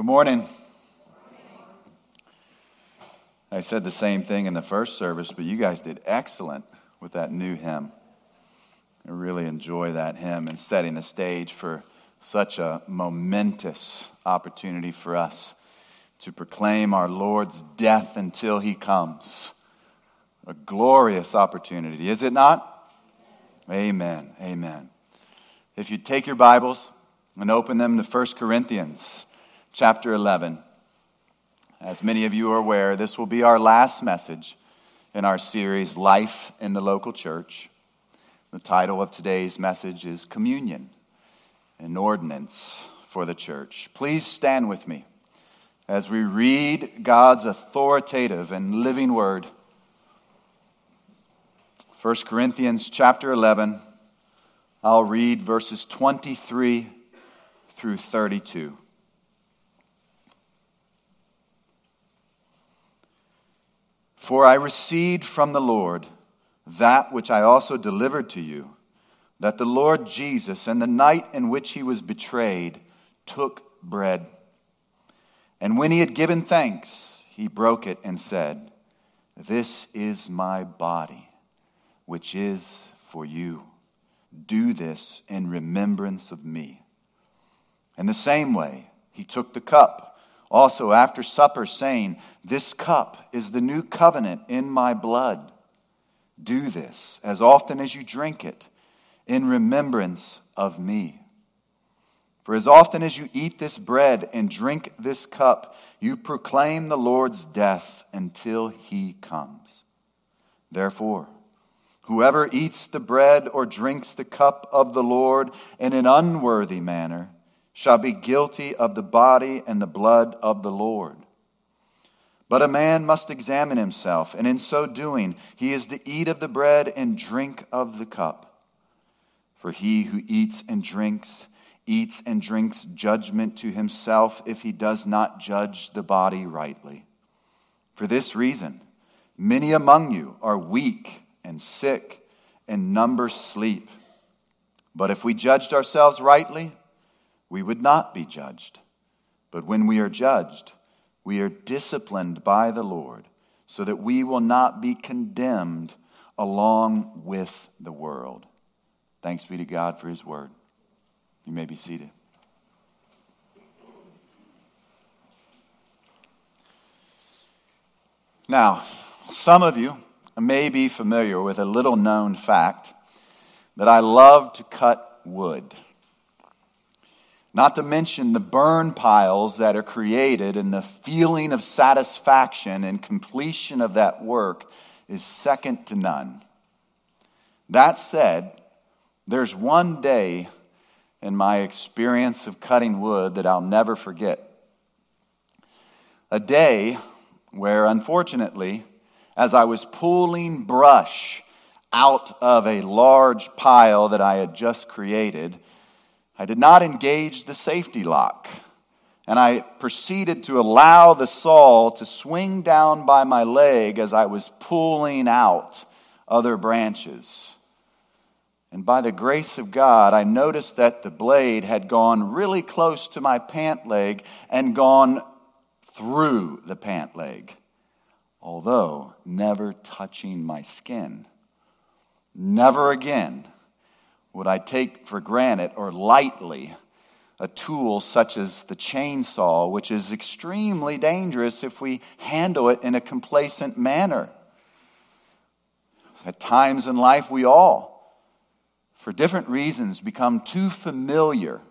Good morning. I said the same thing in the first service, but you guys did excellent with that new hymn. I really enjoy that hymn and setting the stage for such a momentous opportunity for us to proclaim our Lord's death until he comes. A glorious opportunity, is it not? Amen. Amen. If you take your Bibles and open them to 1 Corinthians chapter 11. As many of you are aware, this will be our last message in our series, Life in the Local Church. The title of today's message is Communion, an ordinance for the church. Please stand with me as we read God's authoritative and living word. 1 Corinthians chapter 11, I'll read verses 23 through 32. For I received from the Lord that which I also delivered to you, that the Lord Jesus, in the night in which he was betrayed, took bread. And when he had given thanks, he broke it and said, This is my body, which is for you. Do this in remembrance of me. In the same way, he took the cup also, after supper, saying, This cup is the new covenant in my blood. Do this as often as you drink it in remembrance of me. For as often as you eat this bread and drink this cup, you proclaim the Lord's death until he comes. Therefore, whoever eats the bread or drinks the cup of the Lord in an unworthy manner, shall be guilty of the body and the blood of the Lord. But a man must examine himself, and in so doing, he is to eat of the bread and drink of the cup. For he who eats and drinks, eats and drinks judgment to himself if he does not judge the body rightly. For this reason, many among you are weak and sick, and numbers sleep. But if we judged ourselves rightly, we would not be judged. But when we are judged, we are disciplined by the Lord, so that we will not be condemned along with the world. Thanks be to God for his word. You may be seated. Now, some of you may be familiar with a little known fact that I love to cut wood. Not to mention the burn piles that are created and the feeling of satisfaction and completion of that work is second to none. That said, there's one day in my experience of cutting wood that I'll never forget. A day where, unfortunately, as I was pulling brush out of a large pile that I had just created, I did not engage the safety lock, and I proceeded to allow the saw to swing down by my leg as I was pulling out other branches. And by the grace of God, I noticed that the blade had gone really close to my pant leg and gone through the pant leg, although never touching my skin. Never again would I take for granted or lightly a tool such as the chainsaw, which is extremely dangerous if we handle it in a complacent manner. At times in life, we all, for different reasons, become too familiar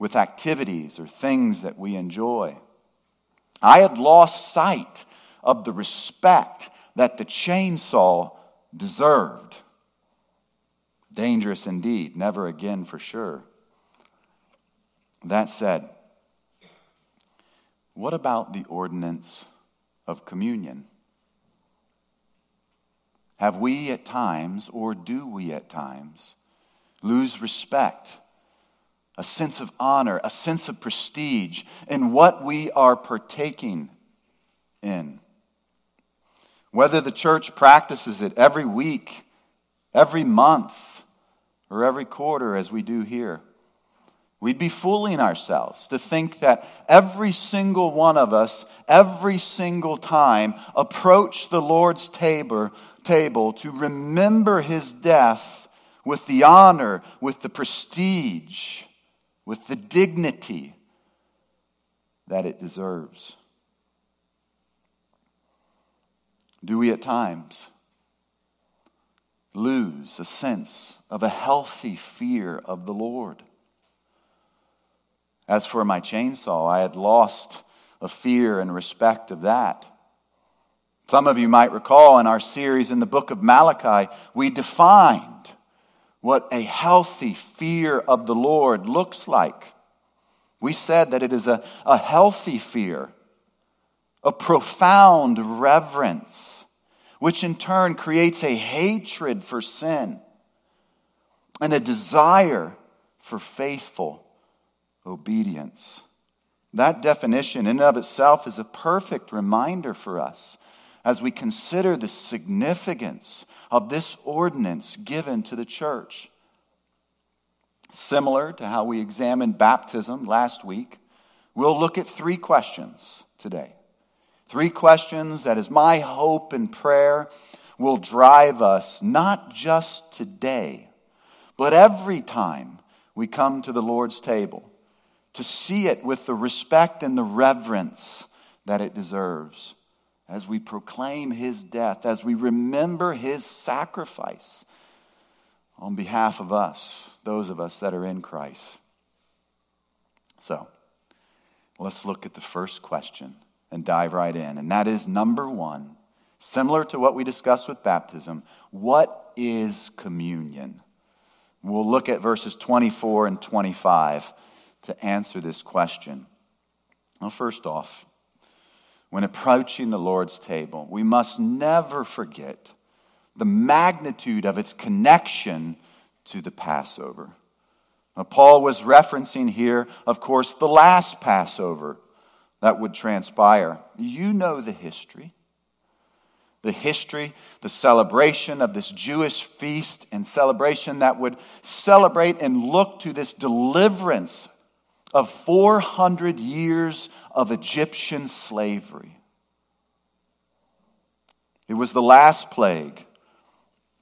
with activities or things that we enjoy. I had lost sight of the respect that the chainsaw deserved. Dangerous indeed, never again for sure. That said, what about the ordinance of communion? Have we at times, or do we at times, lose respect, a sense of honor, a sense of prestige in what we are partaking in? Whether the church practices it every week, every month, or every quarter as we do here. We'd be fooling ourselves to think that every single one of us, every single time, approach the Lord's table, table to remember his death with the honor, with the prestige, with the dignity that it deserves. Do we at times lose a sense of a healthy fear of the Lord? As for my chainsaw, I had lost a fear and respect of that. Some of you might recall in our series in the book of Malachi, we defined what a healthy fear of the Lord looks like. We said that it is a, a healthy fear, a profound reverence, which in turn creates a hatred for sin and a desire for faithful obedience. That definition, in and of itself, is a perfect reminder for us as we consider the significance of this ordinance given to the church. Similar to how we examined baptism last week, we'll look at three questions today. Three questions that is my hope and prayer will drive us not just today, but every time we come to the Lord's table to see it with the respect and the reverence that it deserves as we proclaim his death, as we remember his sacrifice on behalf of us, those of us that are in Christ. So, let's look at the first question and dive right in. And that is number one, similar to what we discussed with baptism what is communion? We'll look at verses 24 and 25 to answer this question? Well, first off, when approaching the Lord's table, we must never forget the magnitude of its connection to the Passover. Now, Paul was referencing here, of course, the last Passover that would transpire. You know the history. The history, the celebration of this Jewish feast and celebration that would celebrate and look to this deliverance of 400 years of Egyptian slavery. It was the last plague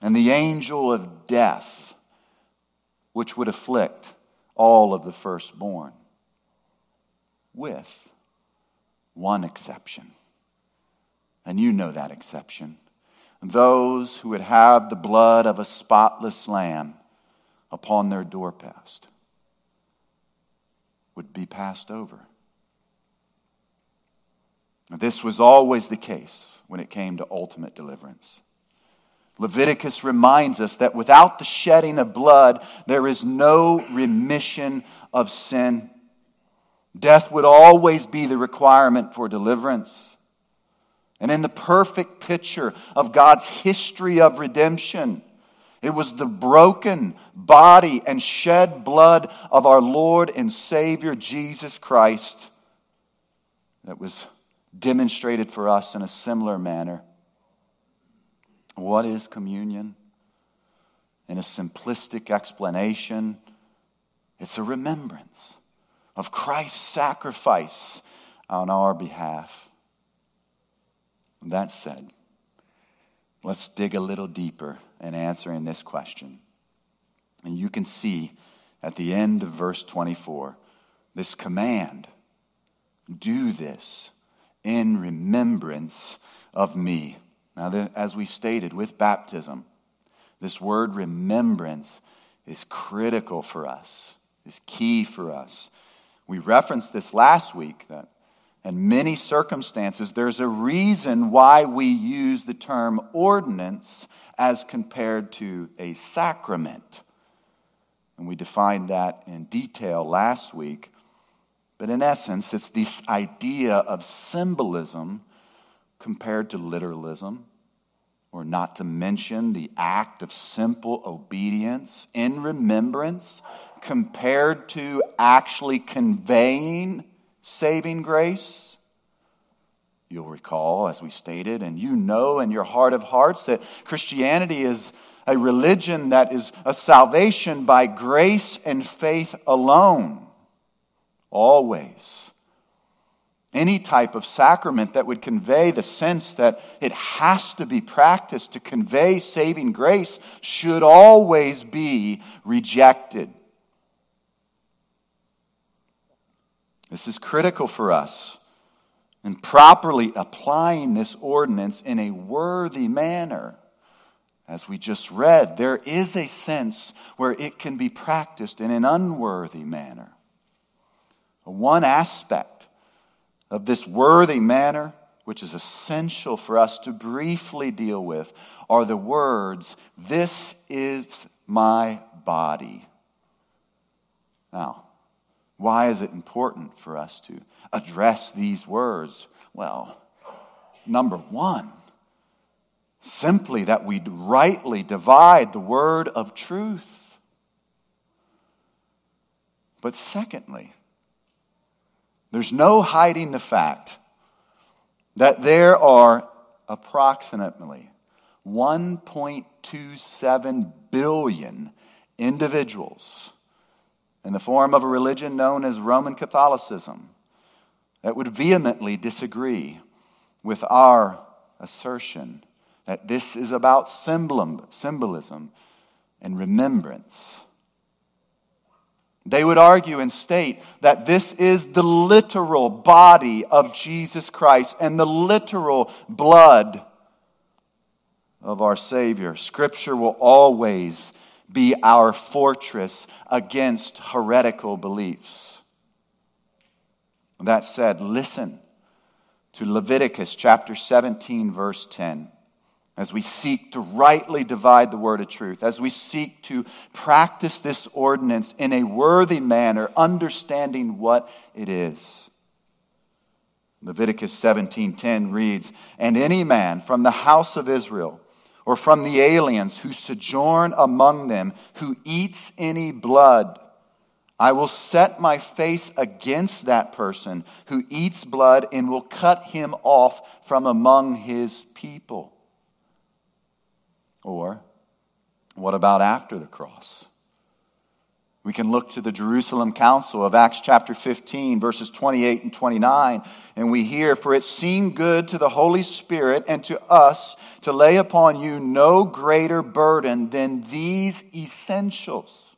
and the angel of death which would afflict all of the firstborn, with one exception. And you know that exception. Those who would have the blood of a spotless lamb upon their doorpost would be passed over. This was always the case when it came to ultimate deliverance. Leviticus reminds us that without the shedding of blood, there is no remission of sin. Death would always be the requirement for deliverance. And in the perfect picture of God's history of redemption, it was the broken body and shed blood of our Lord and Savior Jesus Christ that was demonstrated for us in a similar manner. What is communion? In a simplistic explanation, it's a remembrance of Christ's sacrifice on our behalf. That said, let's dig a little deeper in answering this question. And you can see at the end of verse 24 this command do this in remembrance of me. Now, as we stated with baptism, this word remembrance is critical for us, is key for us. We referenced this last week that in many circumstances, there's a reason why we use the term ordinance as compared to a sacrament. And we defined that in detail last week. But in essence, it's this idea of symbolism compared to literalism, or not to mention the act of simple obedience in remembrance compared to actually conveying saving grace. You'll recall, as we stated, and you know in your heart of hearts that Christianity is a religion that is a salvation by grace and faith alone. always. Any type of sacrament that would convey the sense that it has to be practiced to convey saving grace should always be rejected. This is critical for us in properly applying this ordinance in a worthy manner. As we just read, there is a sense where it can be practiced in an unworthy manner. One aspect of this worthy manner, which is essential for us to briefly deal with, are the words, This is my body. Now, why is it important for us to address these words? Well, number one, simply that we rightly divide the word of truth. But secondly, there's no hiding the fact that there are approximately 1.27 billion individuals in the form of a religion known as Roman Catholicism that would vehemently disagree with our assertion that this is about symbolism and remembrance. They would argue and state that this is the literal body of Jesus Christ and the literal blood of our Savior. Scripture will always be our fortress against heretical beliefs. That said, listen to Leviticus chapter 17, verse 10 as we seek to rightly divide the word of truth, as we seek to practice this ordinance in a worthy manner, understanding what it is. Leviticus 17:10 reads, "And any man from the house of Israel or from the aliens who sojourn among them who eats any blood, I will set my face against that person who eats blood and will cut him off from among his people." Or, what about after the cross? We can look to the Jerusalem Council of Acts chapter 15, verses 28 and 29, and we hear, For it seemed good to the Holy Spirit and to us to lay upon you no greater burden than these essentials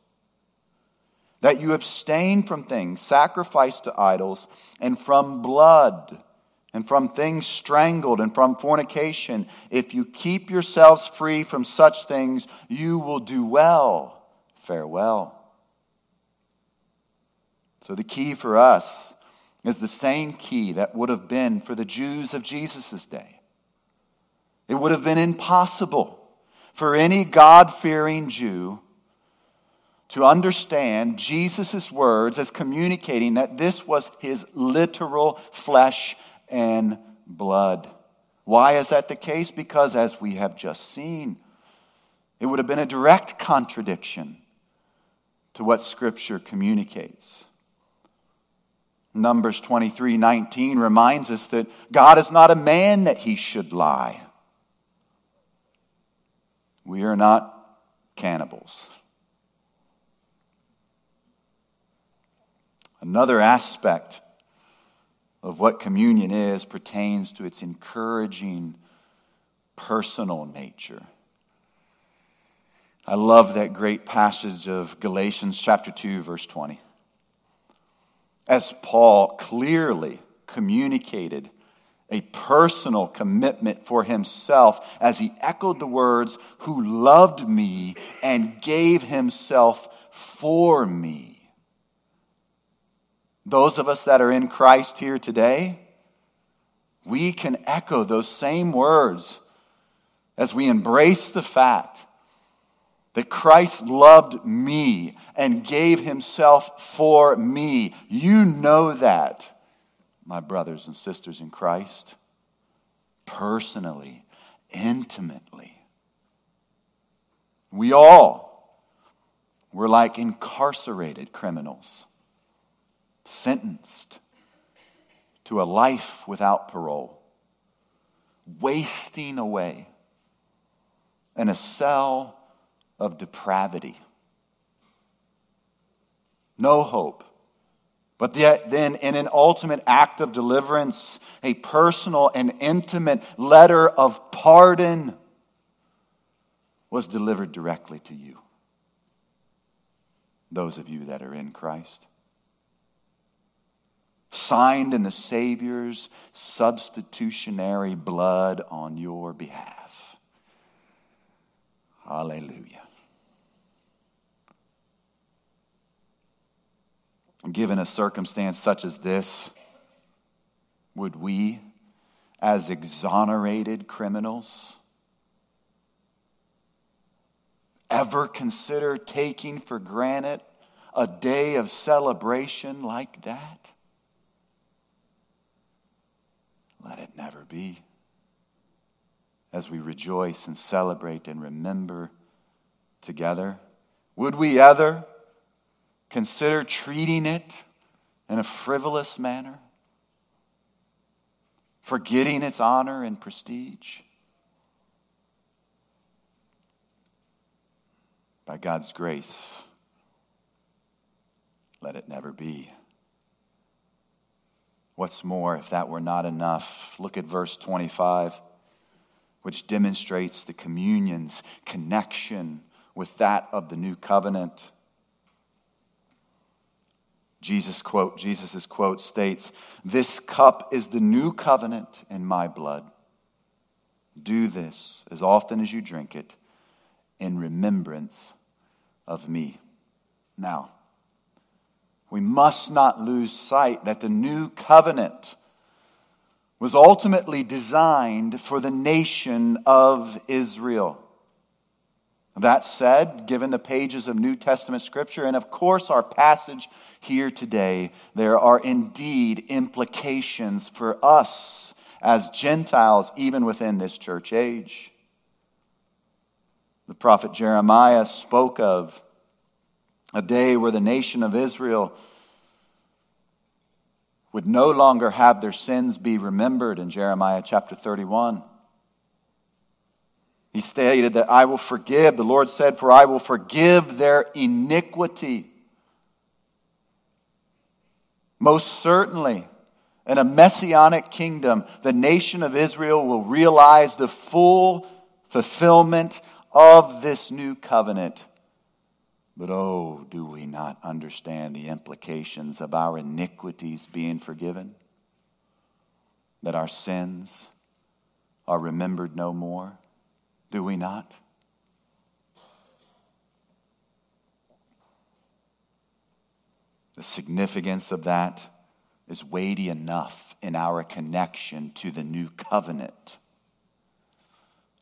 that you abstain from things sacrificed to idols and from blood and from things strangled and from fornication. If you keep yourselves free from such things, you will do well. Farewell. So, the key for us is the same key that would have been for the Jews of Jesus' day. It would have been impossible for any God fearing Jew to understand Jesus' words as communicating that this was his literal flesh and blood. Why is that the case? Because, as we have just seen, it would have been a direct contradiction to what Scripture communicates. Numbers 23 19 reminds us that God is not a man that he should lie. We are not cannibals. Another aspect of what communion is pertains to its encouraging personal nature. I love that great passage of Galatians chapter 2 verse 20. As Paul clearly communicated a personal commitment for himself as he echoed the words, Who loved me and gave himself for me. Those of us that are in Christ here today, we can echo those same words as we embrace the fact that Christ loved me and gave himself for me. You know that, my brothers and sisters in Christ, personally, intimately. We all were like incarcerated criminals sentenced to a life without parole, wasting away in a cell of depravity. No hope But then, in an ultimate act of deliverance, a personal and intimate letter of pardon was delivered directly to you, those of you that are in Christ. Signed in the Savior's substitutionary blood on your behalf. Hallelujah. Given a circumstance such as this, would we, as exonerated criminals, ever consider taking for granted a day of celebration like that? Let it never be. As we rejoice and celebrate and remember together, would we ever consider treating it in a frivolous manner, forgetting its honor and prestige? By God's grace, let it never be. What's more, if that were not enough, look at verse 25, which demonstrates the communion's connection with that of the new covenant. Jesus quote Jesus's quote states, "This cup is the new covenant in my blood. Do this as often as you drink it in remembrance of me." Now, we must not lose sight that the new covenant was ultimately designed for the nation of Israel. That said, given the pages of New Testament scripture, and of course our passage here today, there are indeed implications for us as Gentiles, even within this church age. The prophet Jeremiah spoke of a day where the nation of Israel would no longer have their sins be remembered in Jeremiah chapter 31. He stated that I will forgive. The Lord said, For I will forgive their iniquity. Most certainly, in a messianic kingdom, the nation of Israel will realize the full fulfillment of this new covenant. But oh, do we not understand the implications of our iniquities being forgiven? That our sins are remembered no more? Do we not? The significance of that is weighty enough in our connection to the new covenant.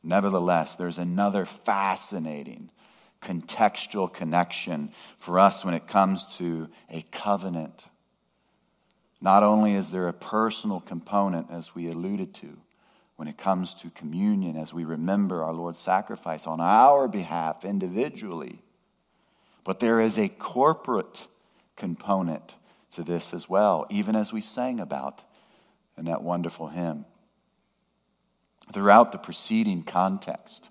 Nevertheless, there's another fascinating contextual connection for us when it comes to a covenant. Not only is there a personal component, as we alluded to, when it comes to communion as we remember our Lord's sacrifice on our behalf individually. But there is a corporate component to this as well, even as we sang about in that wonderful hymn. Throughout the preceding context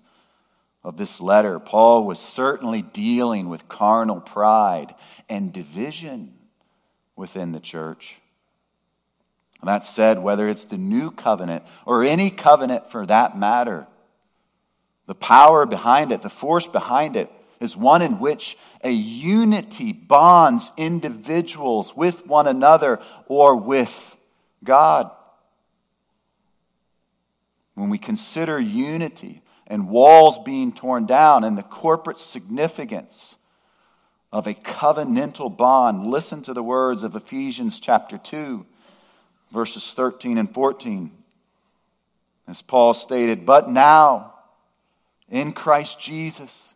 of this letter, Paul was certainly dealing with carnal pride and division within the church. That said, whether it's the new covenant or any covenant for that matter, the power behind it, the force behind it, is one in which a unity bonds individuals with one another or with God. When we consider unity and walls being torn down and the corporate significance of a covenantal bond, listen to the words of Ephesians chapter 2 verses 13 and 14. As Paul stated, but now, in Christ Jesus,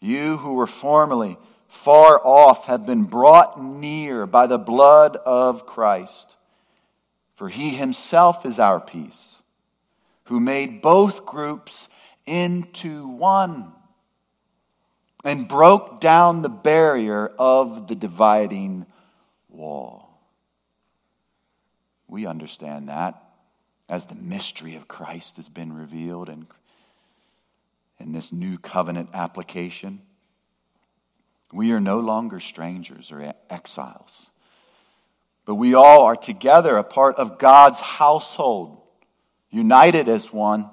you who were formerly far off have been brought near by the blood of Christ. For he himself is our peace, who made both groups into one and broke down the barrier of the dividing wall. We understand that as the mystery of Christ has been revealed in, in this new covenant application. We are no longer strangers or exiles. but we all are together, a part of God's household, united as one.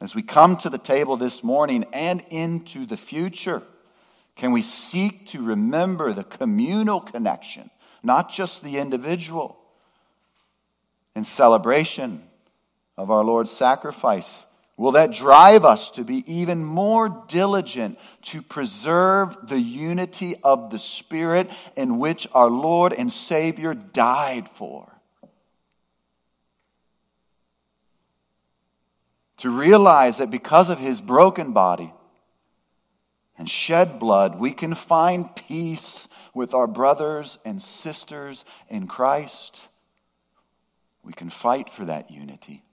As we come to the table this morning and into the future, can we seek to remember the communal connection, not just the individual, in celebration of our Lord's sacrifice? Will that drive us to be even more diligent to preserve the unity of the Spirit in which our Lord and Savior died for? To realize that because of his broken body and shed blood, we can find peace with our brothers and sisters in Christ. We can fight for that unity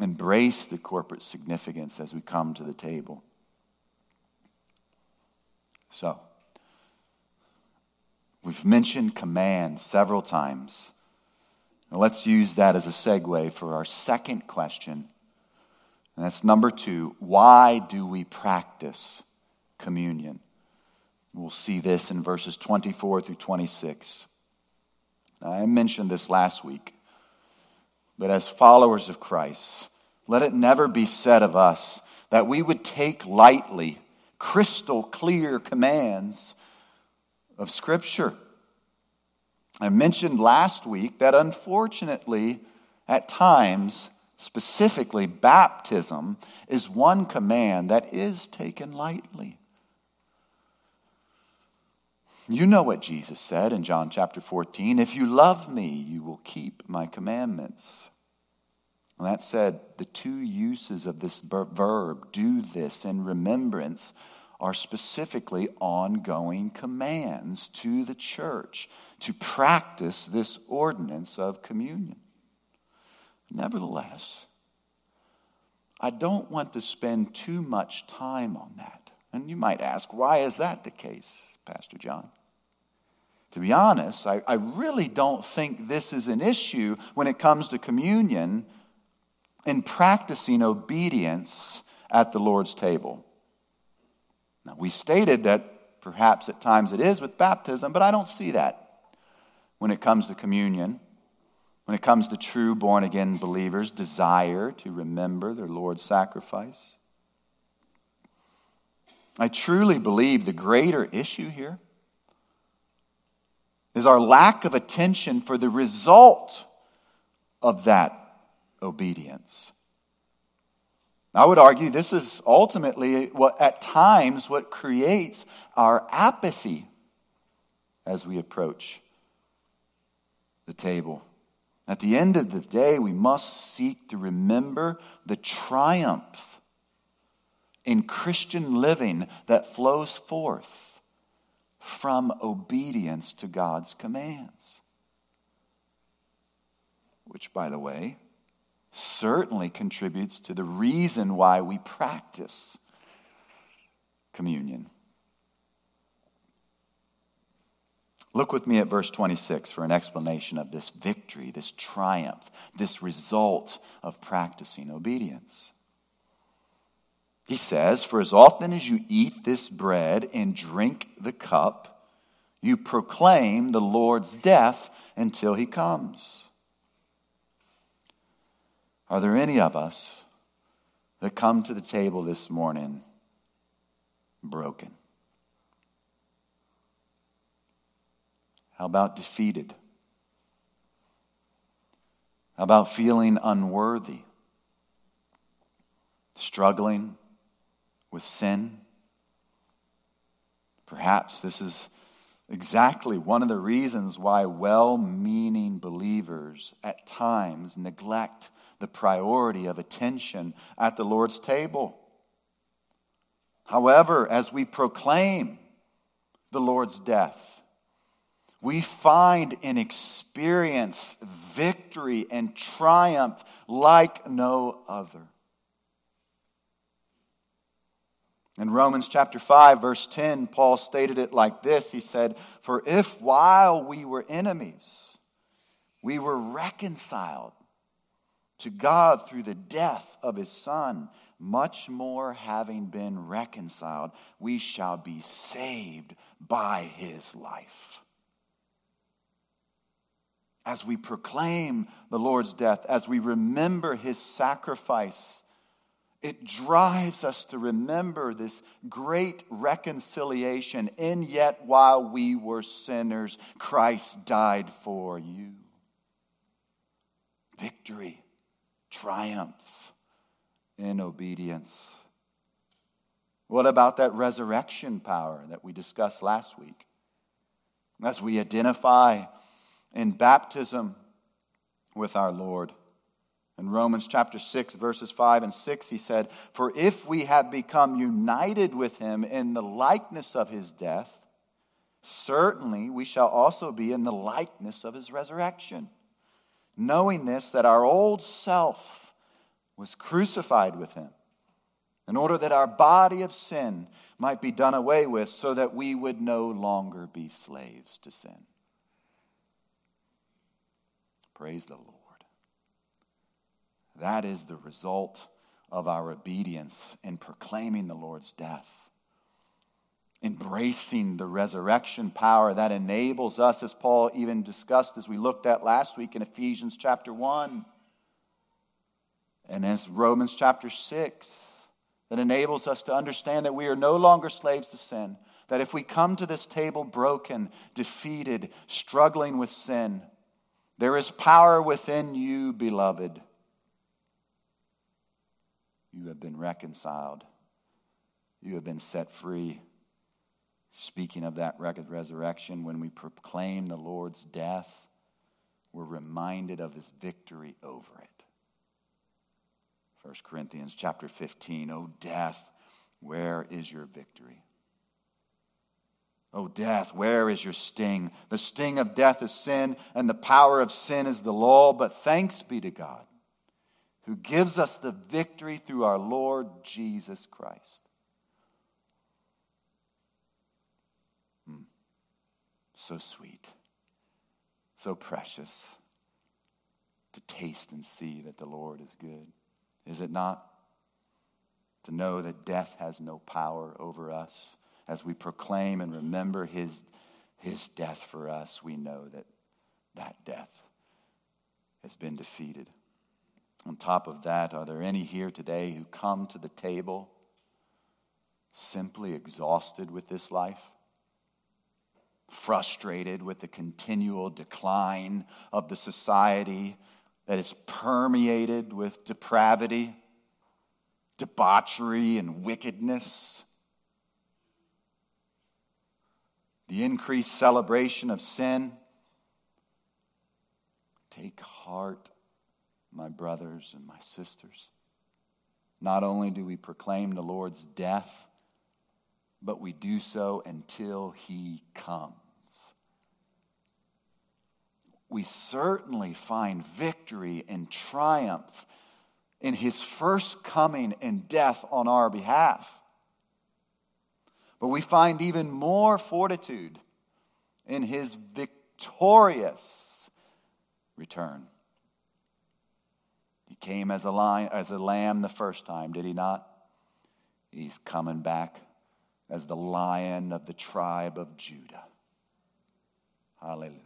embrace the corporate significance as we come to the table. So, we've mentioned command several times. Now let's use that as a segue for our second question. And that's number two why do we practice communion? We'll see this in verses 24 through 26. Now, I mentioned this last week. But as followers of Christ, let it never be said of us that we would take lightly crystal clear commands of Scripture. I mentioned last week that unfortunately, at times, specifically baptism, is one command that is taken lightly. You know what Jesus said in John chapter 14 if you love me, you will keep my commandments. And that said, the two uses of this verb, do this in remembrance, are specifically ongoing commands to the church to practice this ordinance of communion. Nevertheless, I don't want to spend too much time on that. And you might ask, why is that the case, Pastor John? To be honest, I, I really don't think this is an issue when it comes to communion in practicing obedience at the Lord's table. Now, we stated that perhaps at times it is with baptism, but I don't see that when it comes to communion. When it comes to true born again believers' desire to remember their Lord's sacrifice. I truly believe the greater issue here is our lack of attention for the result of that obedience. I would argue this is ultimately what, at times, what creates our apathy as we approach the table. At the end of the day, we must seek to remember the triumph in Christian living that flows forth from obedience to God's commands. Which, by the way, certainly contributes to the reason why we practice communion. Look with me at verse 26 for an explanation of this victory, this triumph, this result of practicing obedience. He says, For as often as you eat this bread and drink the cup, you proclaim the Lord's death until he comes. Are there any of us that come to the table this morning broken? How about defeated? How about feeling unworthy? Struggling with sin? Perhaps this is exactly one of the reasons why well meaning believers at times neglect the priority of attention at the Lord's table. However, as we proclaim the Lord's death, we find and experience victory and triumph like no other. In Romans chapter 5, verse 10, Paul stated it like this He said, For if while we were enemies, we were reconciled to God through the death of his Son, much more having been reconciled, we shall be saved by his life. as we proclaim the Lord's death, as we remember his sacrifice, it drives us to remember this great reconciliation. And yet, while we were sinners, Christ died for you. Victory, triumph in obedience. What about that resurrection power that we discussed last week? As we identify in baptism with our Lord. In Romans chapter 6, verses 5 and 6, he said, For if we have become united with him in the likeness of his death, certainly we shall also be in the likeness of his resurrection. Knowing this, that our old self was crucified with him, in order that our body of sin might be done away with, so that we would no longer be slaves to sin. Praise the Lord. That is the result of our obedience in proclaiming the Lord's death. Embracing the resurrection power that enables us, as Paul even discussed as we looked at last week in Ephesians chapter 1 and as Romans chapter 6, that enables us to understand that we are no longer slaves to sin. That if we come to this table broken, defeated, struggling with sin, there is power within you, beloved. You have been reconciled. You have been set free. Speaking of that resurrection, when we proclaim the Lord's death, we're reminded of his victory over it. 1 Corinthians chapter 15, O death, where is your victory? Oh, death, where is your sting? The sting of death is sin, and the power of sin is the law. But thanks be to God, who gives us the victory through our Lord Jesus Christ. Hmm. So sweet, so precious to taste and see that the Lord is good. Is it not? To know that death has no power over us as we proclaim and remember his, his death for us, we know that that death has been defeated. On top of that, are there any here today who come to the table simply exhausted with this life? Frustrated with the continual decline of the society that is permeated with depravity, debauchery, and wickedness? the increased celebration of sin. Take heart, my brothers and my sisters. Not only do we proclaim the Lord's death, but we do so until he comes. We certainly find victory and triumph in his first coming and death on our behalf. But we find even more fortitude in his victorious return. Came as a, lion, as a lamb the first time, did he not? He's coming back as the lion of the tribe of Judah. Hallelujah.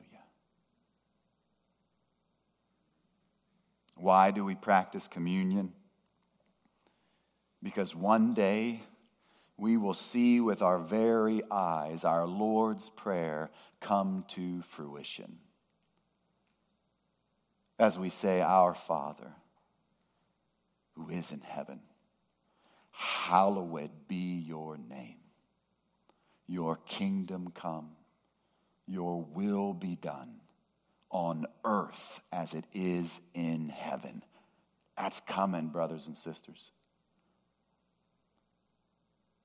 Why do we practice communion? Because one day we will see with our very eyes our Lord's Prayer come to fruition. As we say, Our Father, who is in heaven, hallowed be your name. Your kingdom come, your will be done on earth as it is in heaven. That's coming, brothers and sisters.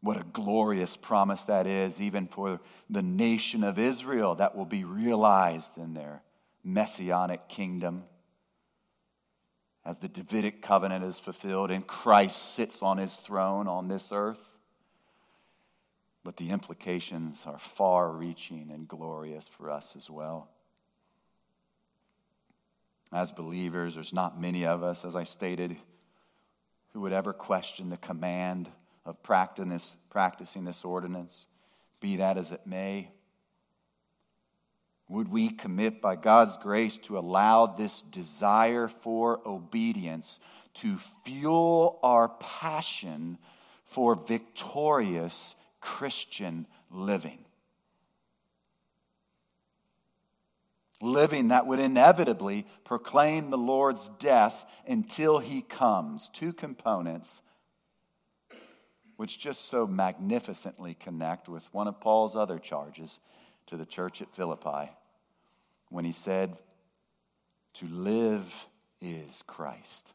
What a glorious promise that is, even for the nation of Israel, that will be realized in their messianic kingdom. As the Davidic covenant is fulfilled and Christ sits on his throne on this earth. But the implications are far reaching and glorious for us as well. As believers, there's not many of us, as I stated, who would ever question the command of practicing this ordinance, be that as it may. Would we commit by God's grace to allow this desire for obedience to fuel our passion for victorious Christian living? Living that would inevitably proclaim the Lord's death until he comes. Two components which just so magnificently connect with one of Paul's other charges to the church at Philippi when he said, To live is Christ,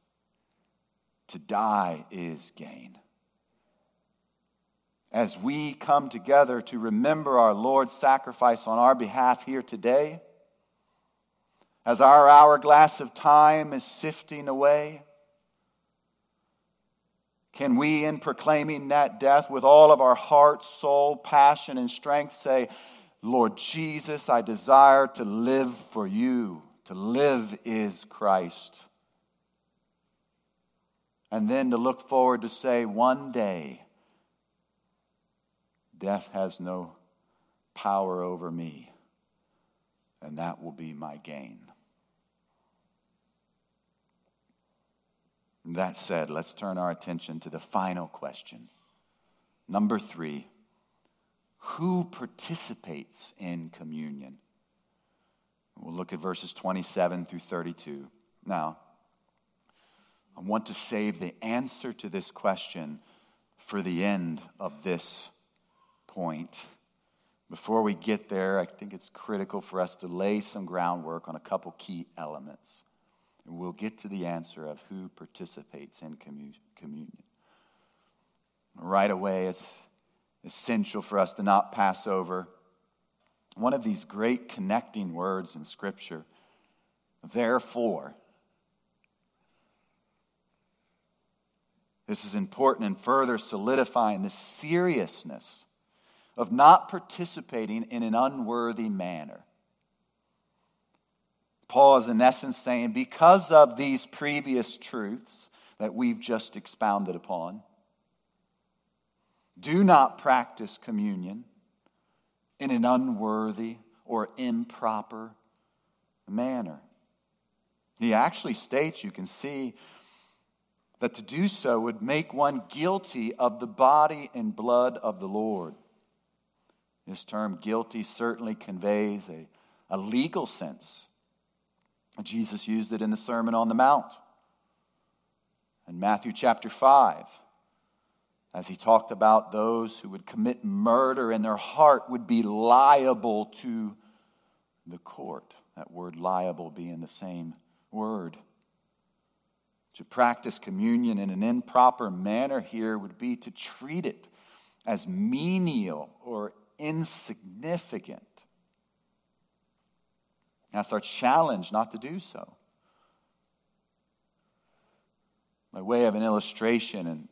to die is gain. As we come together to remember our Lord's sacrifice on our behalf here today, as our hourglass of time is sifting away, can we, in proclaiming that death with all of our heart, soul, passion, and strength, say, Lord Jesus, I desire to live for you. To live is Christ. And then to look forward to say, one day, death has no power over me, and that will be my gain. That said, let's turn our attention to the final question. Number three who participates in communion? We'll look at verses 27 through 32. Now, I want to save the answer to this question for the end of this point. Before we get there, I think it's critical for us to lay some groundwork on a couple key elements. And we'll get to the answer of who participates in communion. Right away, it's essential for us to not pass over one of these great connecting words in Scripture. Therefore, this is important in further solidifying the seriousness of not participating in an unworthy manner. Paul is, in essence, saying, because of these previous truths that we've just expounded upon, do not practice communion in an unworthy or improper manner. He actually states, you can see, that to do so would make one guilty of the body and blood of the Lord. This term guilty certainly conveys a, a legal sense Jesus used it in the Sermon on the Mount. In Matthew chapter 5, as he talked about those who would commit murder in their heart would be liable to the court. That word liable being the same word. To practice communion in an improper manner here would be to treat it as menial or insignificant. That's our challenge not to do so. By way of an illustration, and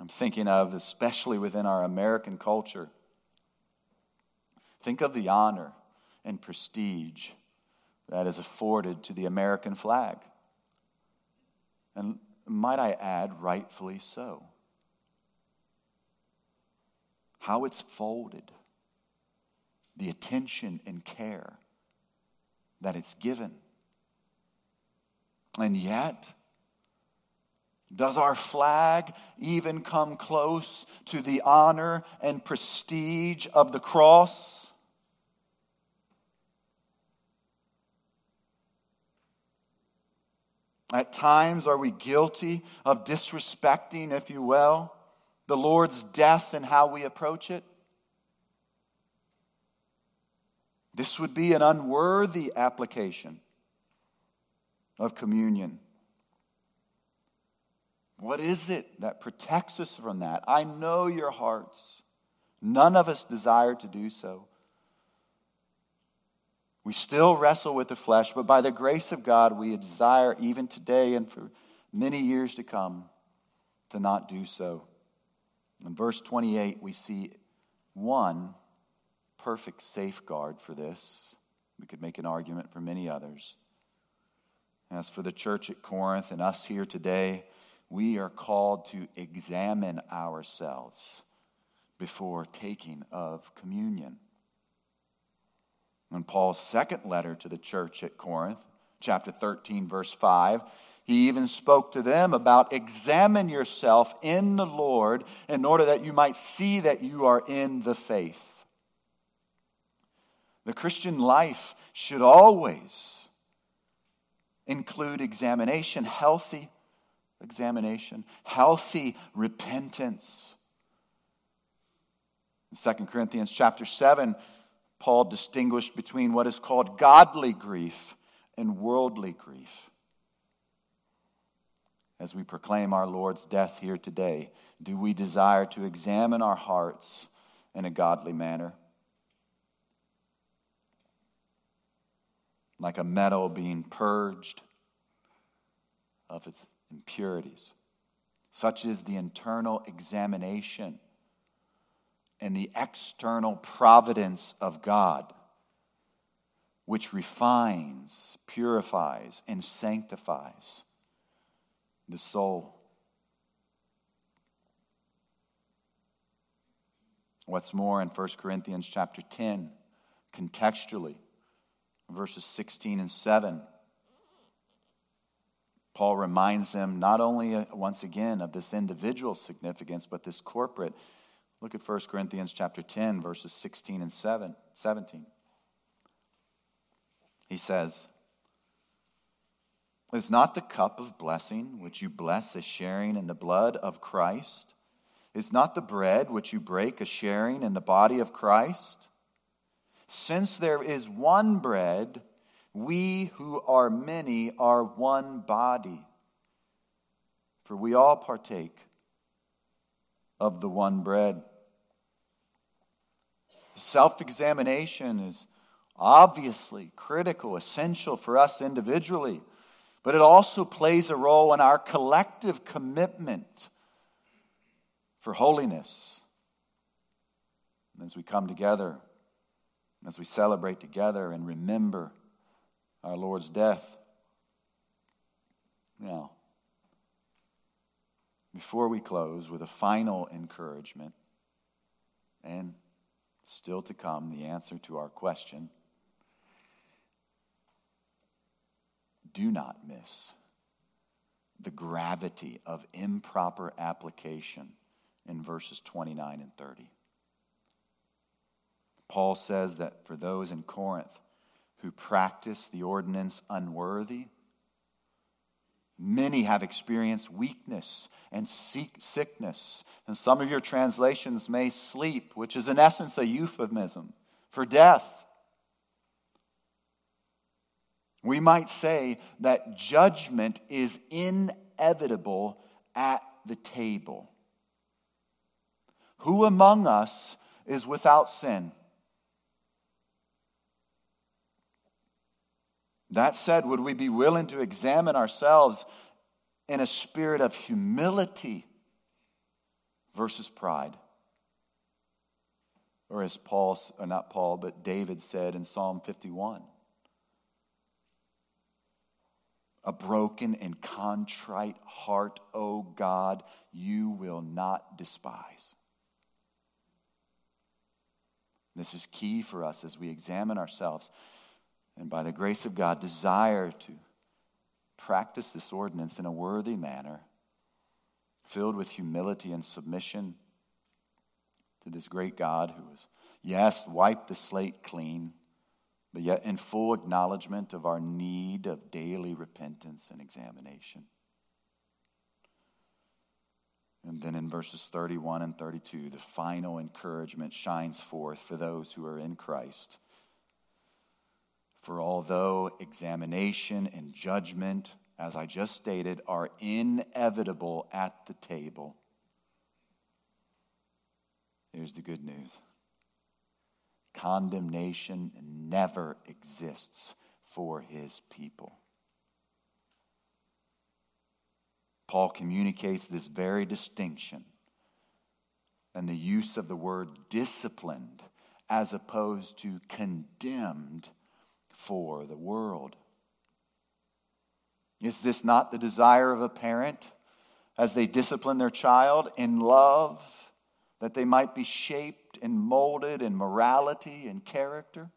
I'm thinking of, especially within our American culture, think of the honor and prestige that is afforded to the American flag. And might I add, rightfully so. How it's folded, the attention and care that it's given. And yet, does our flag even come close to the honor and prestige of the cross? At times, are we guilty of disrespecting, if you will, the Lord's death and how we approach it? This would be an unworthy application of communion. What is it that protects us from that? I know your hearts. None of us desire to do so. We still wrestle with the flesh, but by the grace of God, we desire, even today and for many years to come, to not do so. In verse 28, we see one perfect safeguard for this. We could make an argument for many others. As for the church at Corinth and us here today, we are called to examine ourselves before taking of communion. In Paul's second letter to the church at Corinth, chapter 13, verse 5, he even spoke to them about examine yourself in the Lord in order that you might see that you are in the faith. The Christian life should always include examination, healthy examination, healthy repentance. In 2 Corinthians chapter 7, Paul distinguished between what is called godly grief and worldly grief. As we proclaim our Lord's death here today, do we desire to examine our hearts in a godly manner? Like a meadow being purged of its impurities. Such is the internal examination and the external providence of God, which refines, purifies, and sanctifies the soul. What's more, in 1 Corinthians chapter 10, contextually, verses 16 and 7, Paul reminds them not only uh, once again of this individual significance, but this corporate. Look at 1 Corinthians chapter 10, verses 16 and 7, 17. He says, Is not the cup of blessing which you bless a sharing in the blood of Christ? Is not the bread which you break a sharing in the body of Christ? Since there is one bread, we who are many are one body, for we all partake of the one bread. Self examination is obviously critical, essential for us individually, but it also plays a role in our collective commitment for holiness. as we come together, as we celebrate together and remember our Lord's death. Now, before we close with a final encouragement, and still to come, the answer to our question do not miss the gravity of improper application in verses 29 and 30. Paul says that for those in Corinth, who practice the ordinance unworthy. Many have experienced weakness and sickness. And some of your translations may sleep, which is in essence a euphemism for death. We might say that judgment is inevitable at the table. Who among us is without sin? That said, would we be willing to examine ourselves in a spirit of humility versus pride? Or as Paul, or not Paul, but David said in Psalm 51 a broken and contrite heart, O God, you will not despise. This is key for us as we examine ourselves and by the grace of God, desire to practice this ordinance in a worthy manner, filled with humility and submission to this great God who has, yes, wiped the slate clean, but yet in full acknowledgement of our need of daily repentance and examination. And then in verses 31 and 32, the final encouragement shines forth for those who are in Christ for although examination and judgment, as I just stated, are inevitable at the table, here's the good news condemnation never exists for his people. Paul communicates this very distinction and the use of the word disciplined as opposed to condemned for the world. Is this not the desire of a parent as they discipline their child in love, that they might be shaped and molded in morality and character?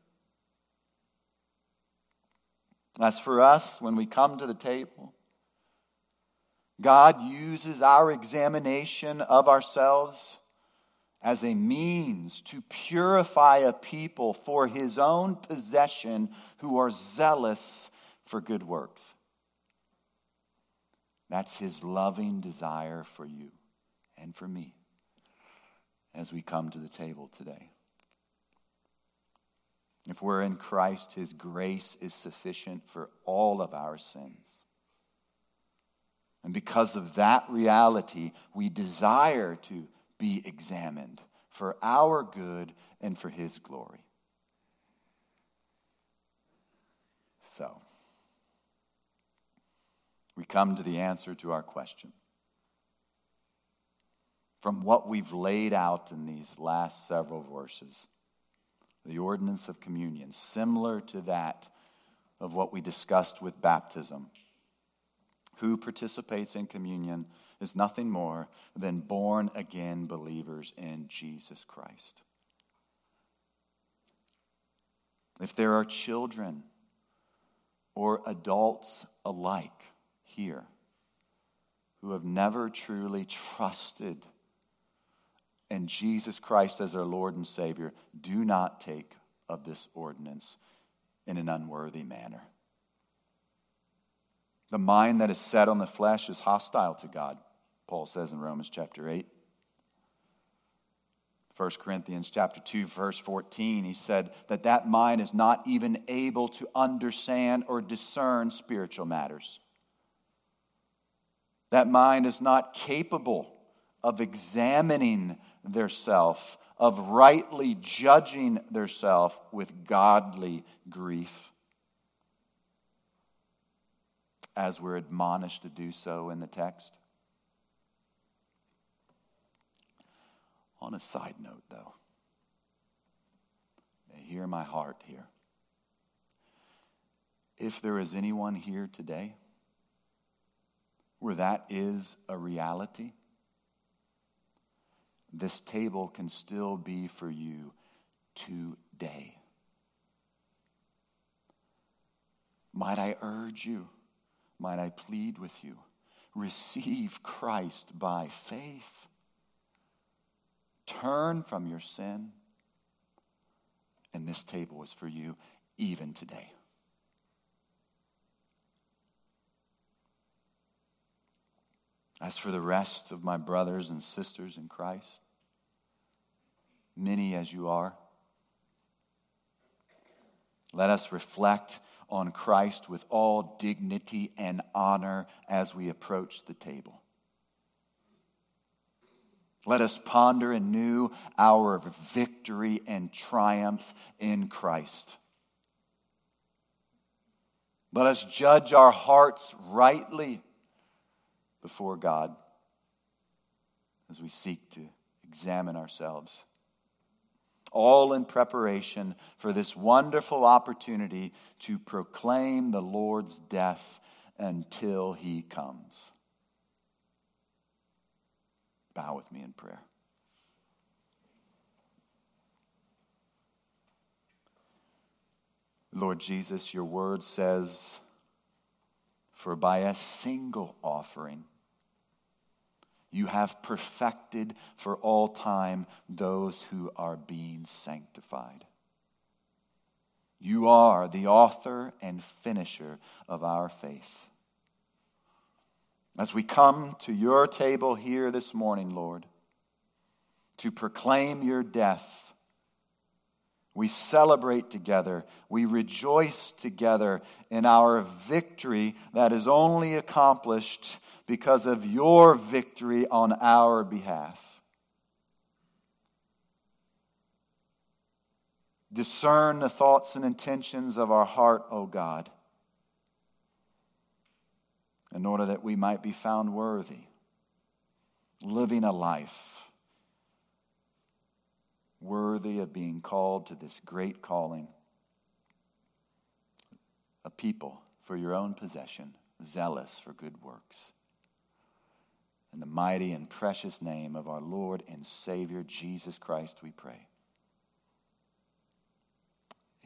As for us, when we come to the table, God uses our examination of ourselves as a means to purify a people for his own possession who are zealous for good works. That's his loving desire for you and for me as we come to the table today. If we're in Christ, his grace is sufficient for all of our sins. And because of that reality, we desire to be examined for our good and for his glory. So, we come to the answer to our question. From what we've laid out in these last several verses, the ordinance of communion, similar to that of what we discussed with baptism. Who participates in communion is nothing more than born again believers in Jesus Christ. If there are children or adults alike here who have never truly trusted in Jesus Christ as our Lord and Savior, do not take of this ordinance in an unworthy manner. The mind that is set on the flesh is hostile to God, Paul says in Romans chapter 8. 1 Corinthians chapter 2 verse 14 he said that that mind is not even able to understand or discern spiritual matters. That mind is not capable of examining their self, of rightly judging their self with godly grief. As we're admonished to do so in the text. On a side note, though, hear my heart here. If there is anyone here today where that is a reality, this table can still be for you today. Might I urge you, might I plead with you, receive Christ by faith. Turn from your sin, and this table is for you even today. As for the rest of my brothers and sisters in Christ, many as you are, let us reflect on Christ with all dignity and honor as we approach the table. Let us ponder anew our victory and triumph in Christ. Let us judge our hearts rightly before God as we seek to examine ourselves. All in preparation for this wonderful opportunity to proclaim the Lord's death until he comes. Bow with me in prayer. Lord Jesus, your word says, For by a single offering, you have perfected for all time those who are being sanctified. You are the author and finisher of our faith. As we come to your table here this morning, Lord, to proclaim your death we celebrate together. We rejoice together in our victory that is only accomplished because of your victory on our behalf. Discern the thoughts and intentions of our heart, O God, in order that we might be found worthy, living a life worthy of being called to this great calling. A people for your own possession, zealous for good works. In the mighty and precious name of our Lord and Savior Jesus Christ, we pray.